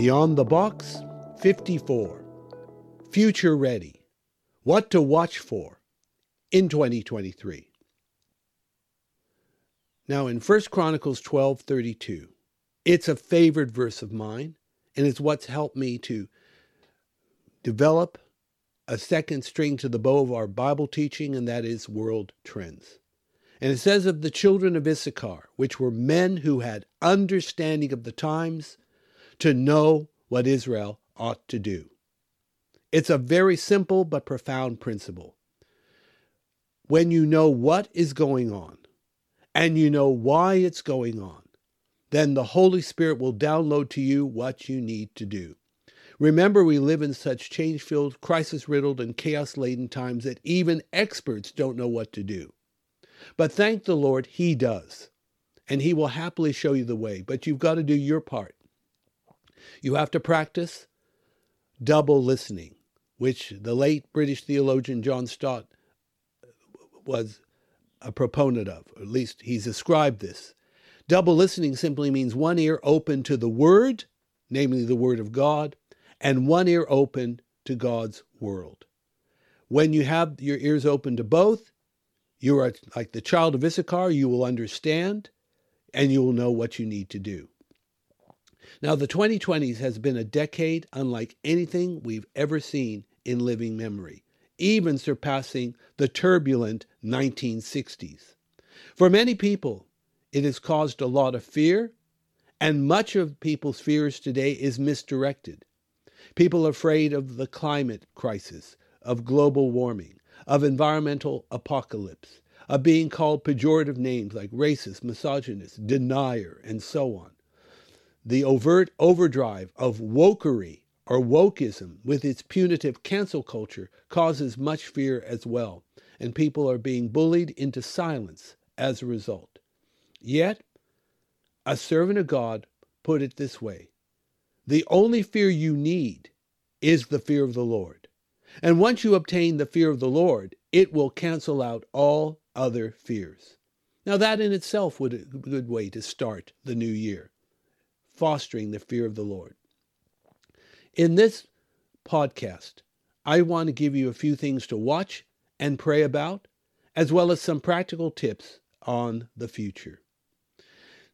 Beyond the Box 54 Future Ready What to Watch For in 2023. Now in 1 Chronicles 12:32, it's a favorite verse of mine and it's what's helped me to develop a second string to the bow of our Bible teaching and that is world trends. And it says of the children of Issachar, which were men who had understanding of the times, to know what Israel ought to do. It's a very simple but profound principle. When you know what is going on and you know why it's going on, then the Holy Spirit will download to you what you need to do. Remember, we live in such change filled, crisis riddled, and chaos laden times that even experts don't know what to do. But thank the Lord, He does. And He will happily show you the way. But you've got to do your part. You have to practice double listening, which the late British theologian John Stott uh, was a proponent of, or at least he's ascribed this. Double listening simply means one ear open to the Word, namely the Word of God, and one ear open to God's world. When you have your ears open to both, you are like the child of Issachar, you will understand and you will know what you need to do. Now, the 2020s has been a decade unlike anything we've ever seen in living memory, even surpassing the turbulent 1960s. For many people, it has caused a lot of fear, and much of people's fears today is misdirected. People are afraid of the climate crisis, of global warming, of environmental apocalypse, of being called pejorative names like racist, misogynist, denier, and so on. The overt overdrive of wokery or wokeism with its punitive cancel culture causes much fear as well, and people are being bullied into silence as a result. Yet, a servant of God put it this way The only fear you need is the fear of the Lord. And once you obtain the fear of the Lord, it will cancel out all other fears. Now, that in itself would be a good way to start the new year fostering the fear of the Lord. In this podcast, I want to give you a few things to watch and pray about, as well as some practical tips on the future.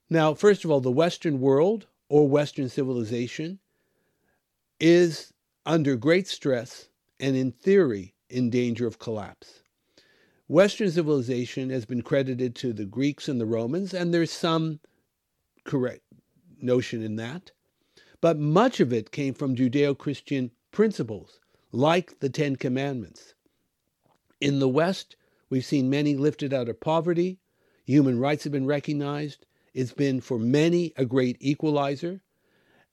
Now, first of all, the Western world or Western civilization is under great stress and, in theory, in danger of collapse. Western civilization has been credited to the Greeks and the Romans, and there's some correct notion in that. But much of it came from Judeo Christian principles, like the Ten Commandments. In the West, we've seen many lifted out of poverty, human rights have been recognized. It's been for many a great equalizer.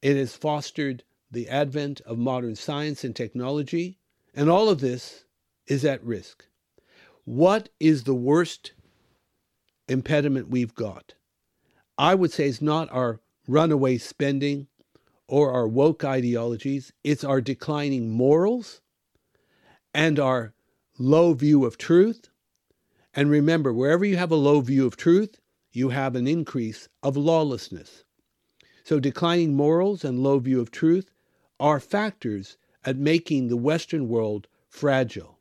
It has fostered the advent of modern science and technology, and all of this is at risk. What is the worst impediment we've got? I would say it's not our runaway spending or our woke ideologies, it's our declining morals and our low view of truth. And remember, wherever you have a low view of truth, you have an increase of lawlessness. So, declining morals and low view of truth are factors at making the Western world fragile.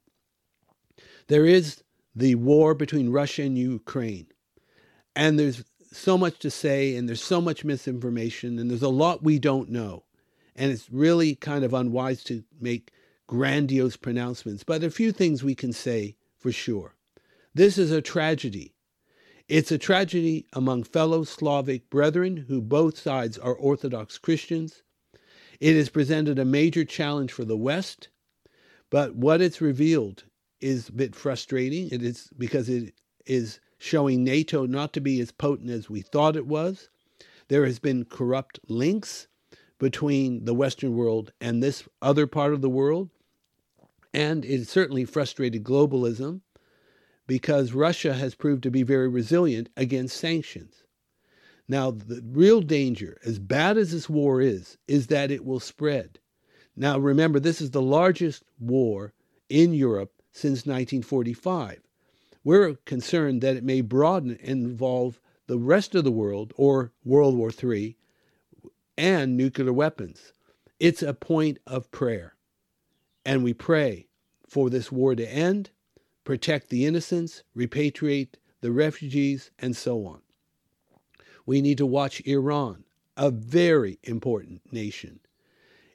There is the war between Russia and Ukraine, and there's so much to say, and there's so much misinformation, and there's a lot we don't know. And it's really kind of unwise to make grandiose pronouncements, but there a few things we can say for sure. This is a tragedy. It's a tragedy among fellow Slavic brethren who both sides are Orthodox Christians. It has presented a major challenge for the West, but what it's revealed is a bit frustrating. It is because it is showing NATO not to be as potent as we thought it was. There has been corrupt links between the Western world and this other part of the world. And it certainly frustrated globalism because Russia has proved to be very resilient against sanctions. Now, the real danger, as bad as this war is, is that it will spread. Now, remember, this is the largest war in Europe since 1945. We're concerned that it may broaden and involve the rest of the world or World War III and nuclear weapons. It's a point of prayer. And we pray for this war to end, protect the innocents, repatriate the refugees, and so on. We need to watch Iran, a very important nation.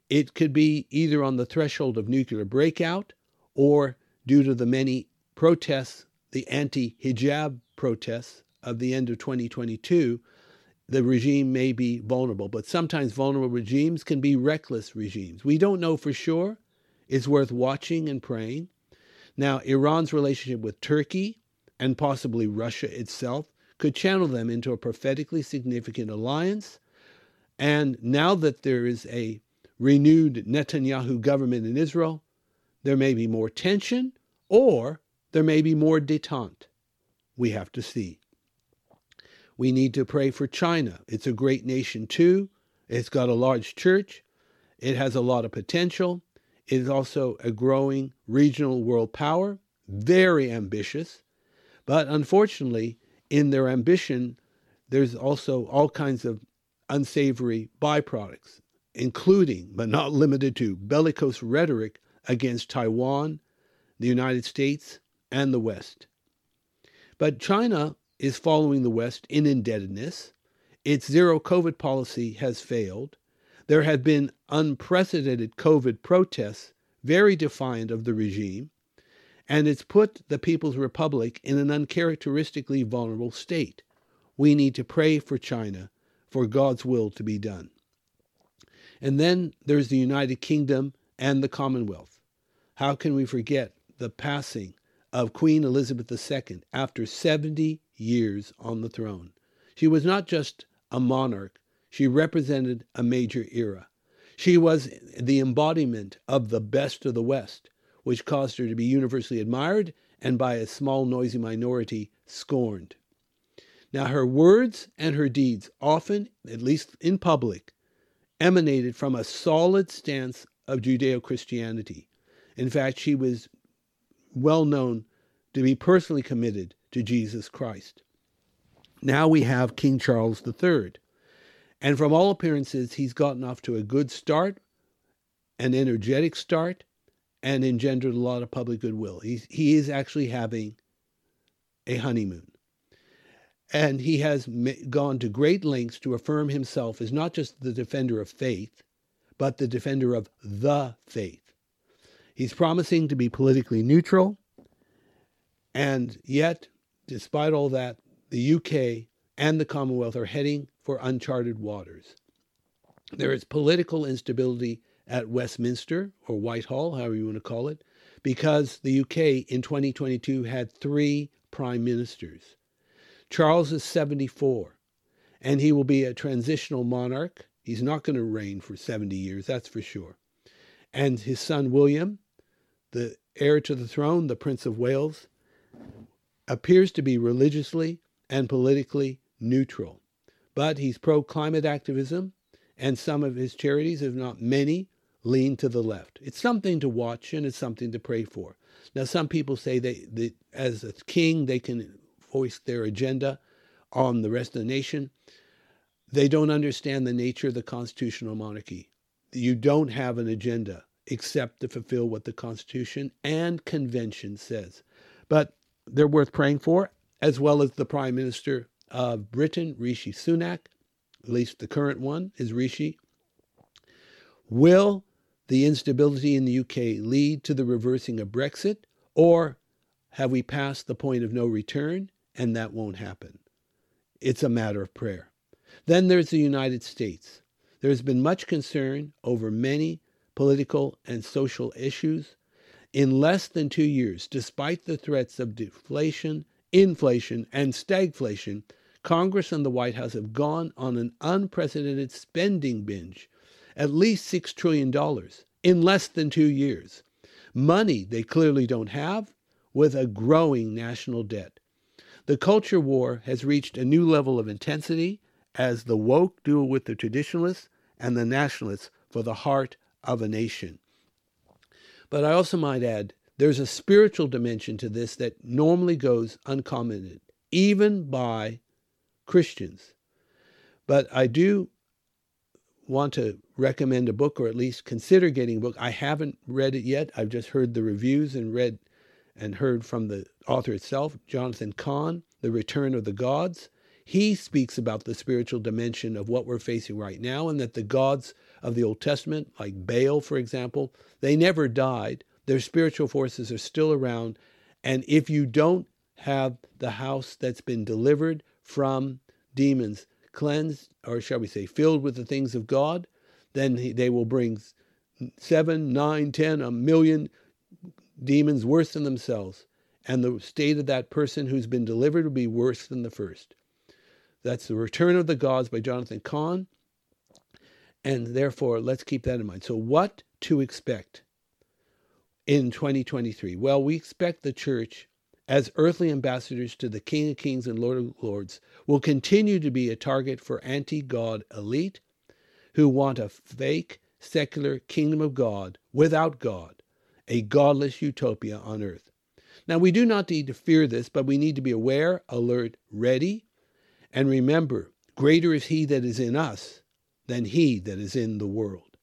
It could be either on the threshold of nuclear breakout or due to the many protests, the anti hijab protests of the end of 2022, the regime may be vulnerable. But sometimes vulnerable regimes can be reckless regimes. We don't know for sure. It's worth watching and praying. Now, Iran's relationship with Turkey and possibly Russia itself could channel them into a prophetically significant alliance. And now that there is a renewed Netanyahu government in Israel, there may be more tension or there may be more detente. We have to see. We need to pray for China. It's a great nation too. It's got a large church. It has a lot of potential. It is also a growing regional world power, very ambitious. But unfortunately, in their ambition, there's also all kinds of unsavory byproducts, including, but not limited to, bellicose rhetoric against Taiwan, the United States, and the West. But China is following the West in indebtedness. Its zero COVID policy has failed. There have been unprecedented COVID protests, very defiant of the regime, and it's put the People's Republic in an uncharacteristically vulnerable state. We need to pray for China for God's will to be done. And then there's the United Kingdom and the Commonwealth. How can we forget the passing of Queen Elizabeth II after 70 years on the throne? She was not just a monarch, she represented a major era. She was the embodiment of the best of the West, which caused her to be universally admired and by a small, noisy minority scorned. Now, her words and her deeds, often, at least in public, emanated from a solid stance of Judeo Christianity. In fact, she was well known to be personally committed to Jesus Christ. Now we have King Charles III. And from all appearances, he's gotten off to a good start, an energetic start, and engendered a lot of public goodwill. He's, he is actually having a honeymoon. And he has gone to great lengths to affirm himself as not just the defender of faith, but the defender of the faith. He's promising to be politically neutral, and yet, despite all that, the UK and the Commonwealth are heading for uncharted waters. There is political instability at Westminster or Whitehall, however you want to call it, because the UK in 2022 had three prime ministers. Charles is 74, and he will be a transitional monarch. He's not going to reign for 70 years, that's for sure. And his son William, the heir to the throne, the Prince of Wales, appears to be religiously and politically neutral. But he's pro climate activism, and some of his charities, if not many, lean to the left. It's something to watch and it's something to pray for. Now, some people say they, that as a king, they can voice their agenda on the rest of the nation. They don't understand the nature of the constitutional monarchy. You don't have an agenda except to fulfill what the Constitution and Convention says. But they're worth praying for, as well as the Prime Minister of Britain, Rishi Sunak, at least the current one is Rishi. Will the instability in the UK lead to the reversing of Brexit, or have we passed the point of no return and that won't happen? It's a matter of prayer. Then there's the United States. There has been much concern over many political and social issues. In less than two years, despite the threats of deflation inflation, and stagflation, Congress and the White House have gone on an unprecedented spending binge, at least $6 trillion in less than two years. Money they clearly don't have, with a growing national debt. The culture war has reached a new level of intensity as the woke duel with the traditionalists and the nationalists for the heart of a nation. But I also might add there's a spiritual dimension to this that normally goes uncommented, even by Christians. But I do want to recommend a book or at least consider getting a book. I haven't read it yet. I've just heard the reviews and read and heard from the author itself, Jonathan Cahn, The Return of the Gods. He speaks about the spiritual dimension of what we're facing right now and that the gods of the Old Testament, like Baal, for example, they never died. Their spiritual forces are still around. And if you don't have the house that's been delivered from demons, cleansed, or shall we say, filled with the things of God, then they will bring seven, nine, ten, a million demons worse than themselves. And the state of that person who's been delivered will be worse than the first. That's The Return of the Gods by Jonathan Cahn. And therefore, let's keep that in mind. So, what to expect in 2023? Well, we expect the church as earthly ambassadors to the King of Kings and Lord of Lords, will continue to be a target for anti God elite who want a fake, secular kingdom of God without God, a godless utopia on earth. Now, we do not need to fear this, but we need to be aware, alert, ready, and remember greater is He that is in us than He that is in the world.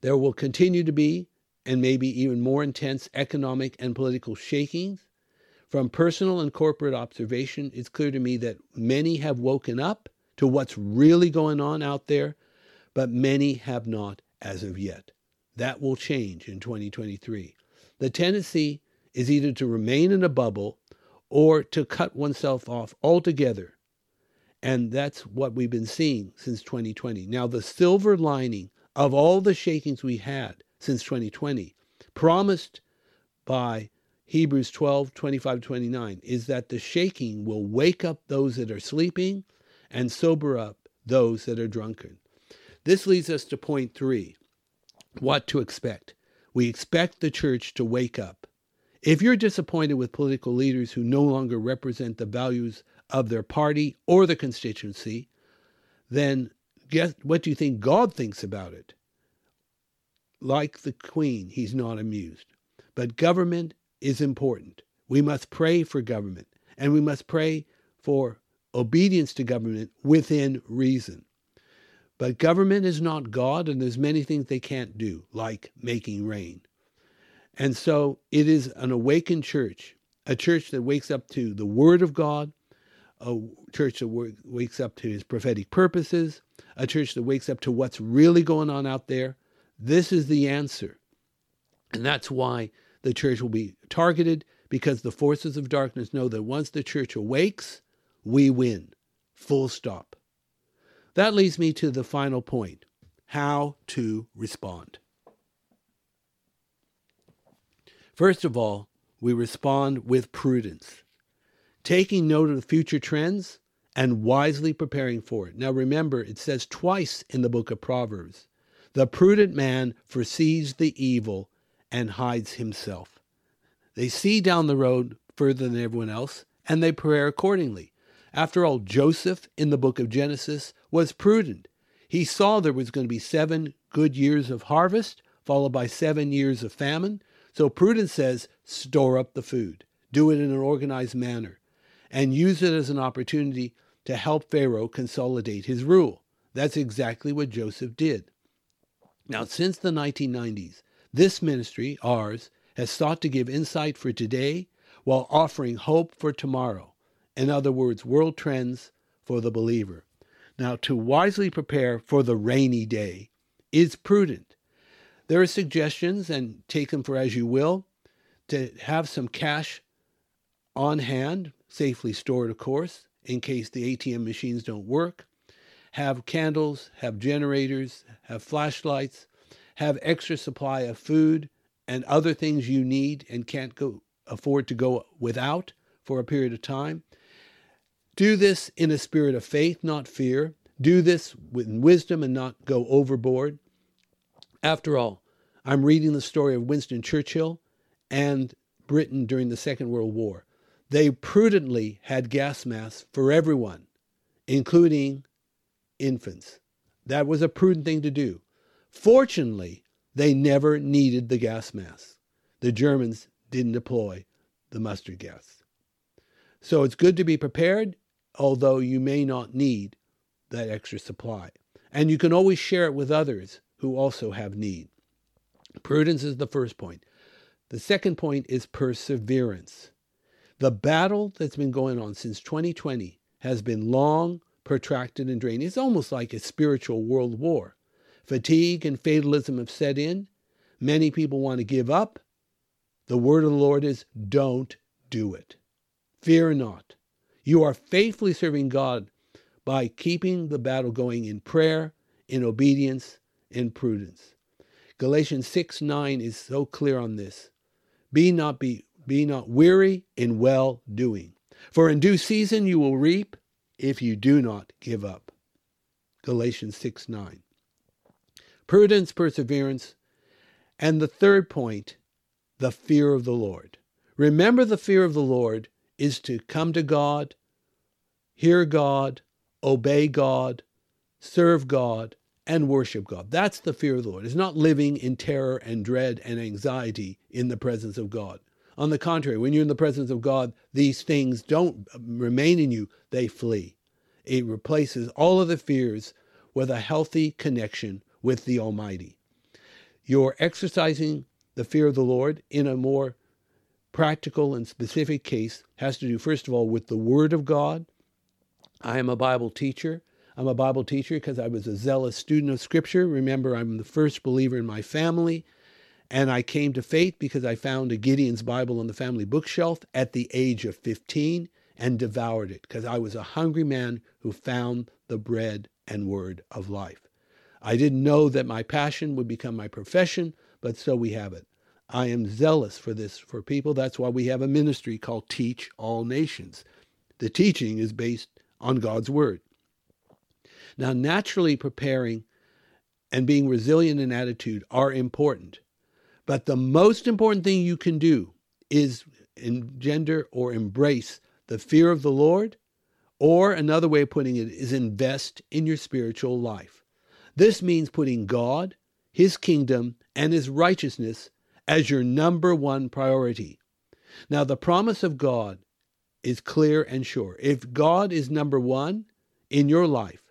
There will continue to be and maybe even more intense economic and political shakings. From personal and corporate observation, it's clear to me that many have woken up to what's really going on out there, but many have not as of yet. That will change in 2023. The tendency is either to remain in a bubble or to cut oneself off altogether. And that's what we've been seeing since 2020. Now, the silver lining of all the shakings we had since 2020, promised by Hebrews 12, 25 29, is that the shaking will wake up those that are sleeping and sober up those that are drunken. This leads us to point three what to expect. We expect the church to wake up. If you're disappointed with political leaders who no longer represent the values of their party or the constituency, then guess what do you think God thinks about it? like the Queen, he's not amused. But government is important. We must pray for government, and we must pray for obedience to government within reason. But government is not God, and there's many things they can't do, like making rain. And so it is an awakened church, a church that wakes up to the Word of God, a church that wakes up to His prophetic purposes, a church that wakes up to what's really going on out there, this is the answer. And that's why the church will be targeted because the forces of darkness know that once the church awakes, we win. Full stop. That leads me to the final point how to respond. First of all, we respond with prudence, taking note of the future trends and wisely preparing for it. Now remember, it says twice in the book of Proverbs the prudent man foresees the evil and hides himself. They see down the road further than everyone else, and they prepare accordingly. After all, Joseph in the book of Genesis was prudent. He saw there was going to be seven good years of harvest, followed by seven years of famine. So prudence says, store up the food, do it in an organized manner, and use it as an opportunity to help Pharaoh consolidate his rule. That's exactly what Joseph did. Now, since the 1990s, this ministry, ours, has sought to give insight for today while offering hope for tomorrow. In other words, world trends for the believer. Now, to wisely prepare for the rainy day is prudent. There are suggestions, and take them for as you will, to have some cash on hand, safely stored, of course, in case the ATM machines don't work have candles, have generators, have flashlights, have extra supply of food and other things you need and can't go afford to go without for a period of time. Do this in a spirit of faith, not fear. Do this with wisdom and not go overboard. After all, I'm reading the story of Winston Churchill and Britain during the Second World War. They prudently had gas masks for everyone, including infants. That was a prudent thing to do. Fortunately, they never needed the gas mask. The Germans didn't deploy the mustard gas. So it's good to be prepared, although you may not need that extra supply. And you can always share it with others who also have need. Prudence is the first point. The second point is perseverance. The battle that's been going on since 2020 has been long, protracted, and draining. It's almost like a spiritual world war. Fatigue and fatalism have set in. Many people want to give up. The word of the Lord is don't do it. Fear not. You are faithfully serving God by keeping the battle going in prayer, in obedience, in prudence. Galatians 6 9 is so clear on this. Be not be be not weary in well doing. For in due season you will reap if you do not give up. Galatians 6 9. Prudence, perseverance. And the third point, the fear of the Lord. Remember, the fear of the Lord is to come to God, hear God, obey God, serve God, and worship God. That's the fear of the Lord. It's not living in terror and dread and anxiety in the presence of God. On the contrary, when you're in the presence of God, these things don't remain in you, they flee. It replaces all of the fears with a healthy connection with the Almighty. You're exercising the fear of the Lord in a more practical and specific case, has to do, first of all, with the Word of God. I am a Bible teacher. I'm a Bible teacher because I was a zealous student of Scripture. Remember, I'm the first believer in my family. And I came to faith because I found a Gideon's Bible on the family bookshelf at the age of 15 and devoured it because I was a hungry man who found the bread and word of life. I didn't know that my passion would become my profession, but so we have it. I am zealous for this for people. That's why we have a ministry called Teach All Nations. The teaching is based on God's Word. Now, naturally preparing and being resilient in attitude are important. But the most important thing you can do is engender or embrace the fear of the Lord, or another way of putting it is invest in your spiritual life. This means putting God, His kingdom, and His righteousness as your number one priority. Now, the promise of God is clear and sure. If God is number one in your life,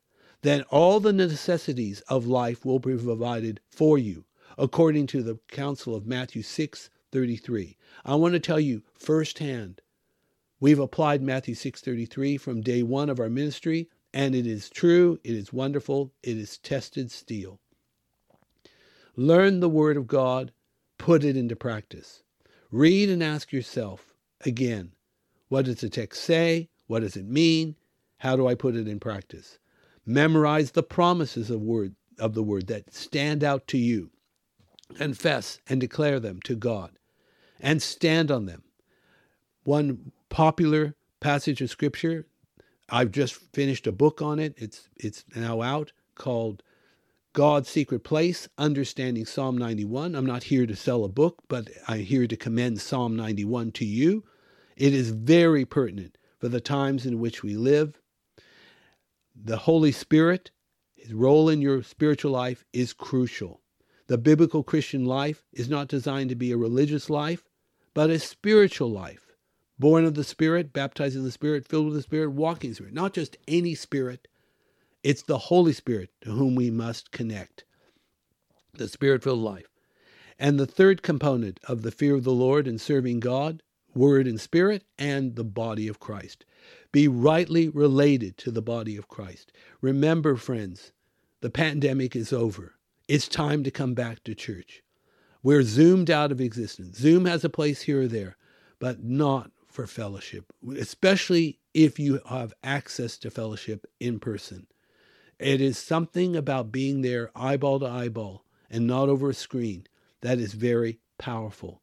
then all the necessities of life will be provided for you according to the counsel of Matthew 6 33. I want to tell you firsthand, we've applied Matthew 6 33 from day one of our ministry, and it is true, it is wonderful, it is tested steel. Learn the Word of God, put it into practice. Read and ask yourself again, what does the text say? What does it mean? How do I put it in practice? Memorize the promises of word of the word that stand out to you confess and declare them to God and stand on them. One popular passage of scripture, I've just finished a book on it. It's it's now out called God's Secret Place, Understanding Psalm 91. I'm not here to sell a book, but I'm here to commend Psalm 91 to you. It is very pertinent for the times in which we live. The Holy Spirit, his role in your spiritual life is crucial. The biblical Christian life is not designed to be a religious life, but a spiritual life. Born of the Spirit, baptized in the Spirit, filled with the Spirit, walking in the Spirit. Not just any Spirit, it's the Holy Spirit to whom we must connect. The Spirit filled life. And the third component of the fear of the Lord and serving God, word and spirit, and the body of Christ. Be rightly related to the body of Christ. Remember, friends, the pandemic is over. It's time to come back to church. We're zoomed out of existence. Zoom has a place here or there, but not for fellowship, especially if you have access to fellowship in person. It is something about being there eyeball to eyeball and not over a screen that is very powerful.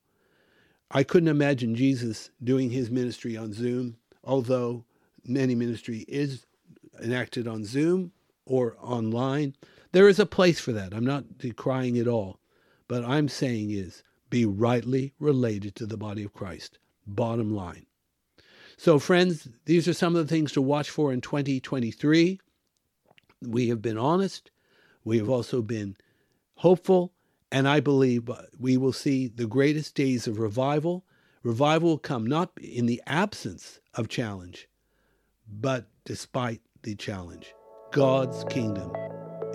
I couldn't imagine Jesus doing his ministry on Zoom, although many ministry is enacted on Zoom or online. There is a place for that. I'm not decrying it all. But I'm saying is be rightly related to the body of Christ. Bottom line. So, friends, these are some of the things to watch for in 2023. We have been honest. We have also been hopeful. And I believe uh, we will see the greatest days of revival. Revival will come not in the absence of challenge, but despite the challenge. God's kingdom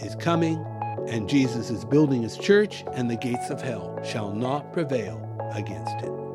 is coming, and Jesus is building his church, and the gates of hell shall not prevail against it.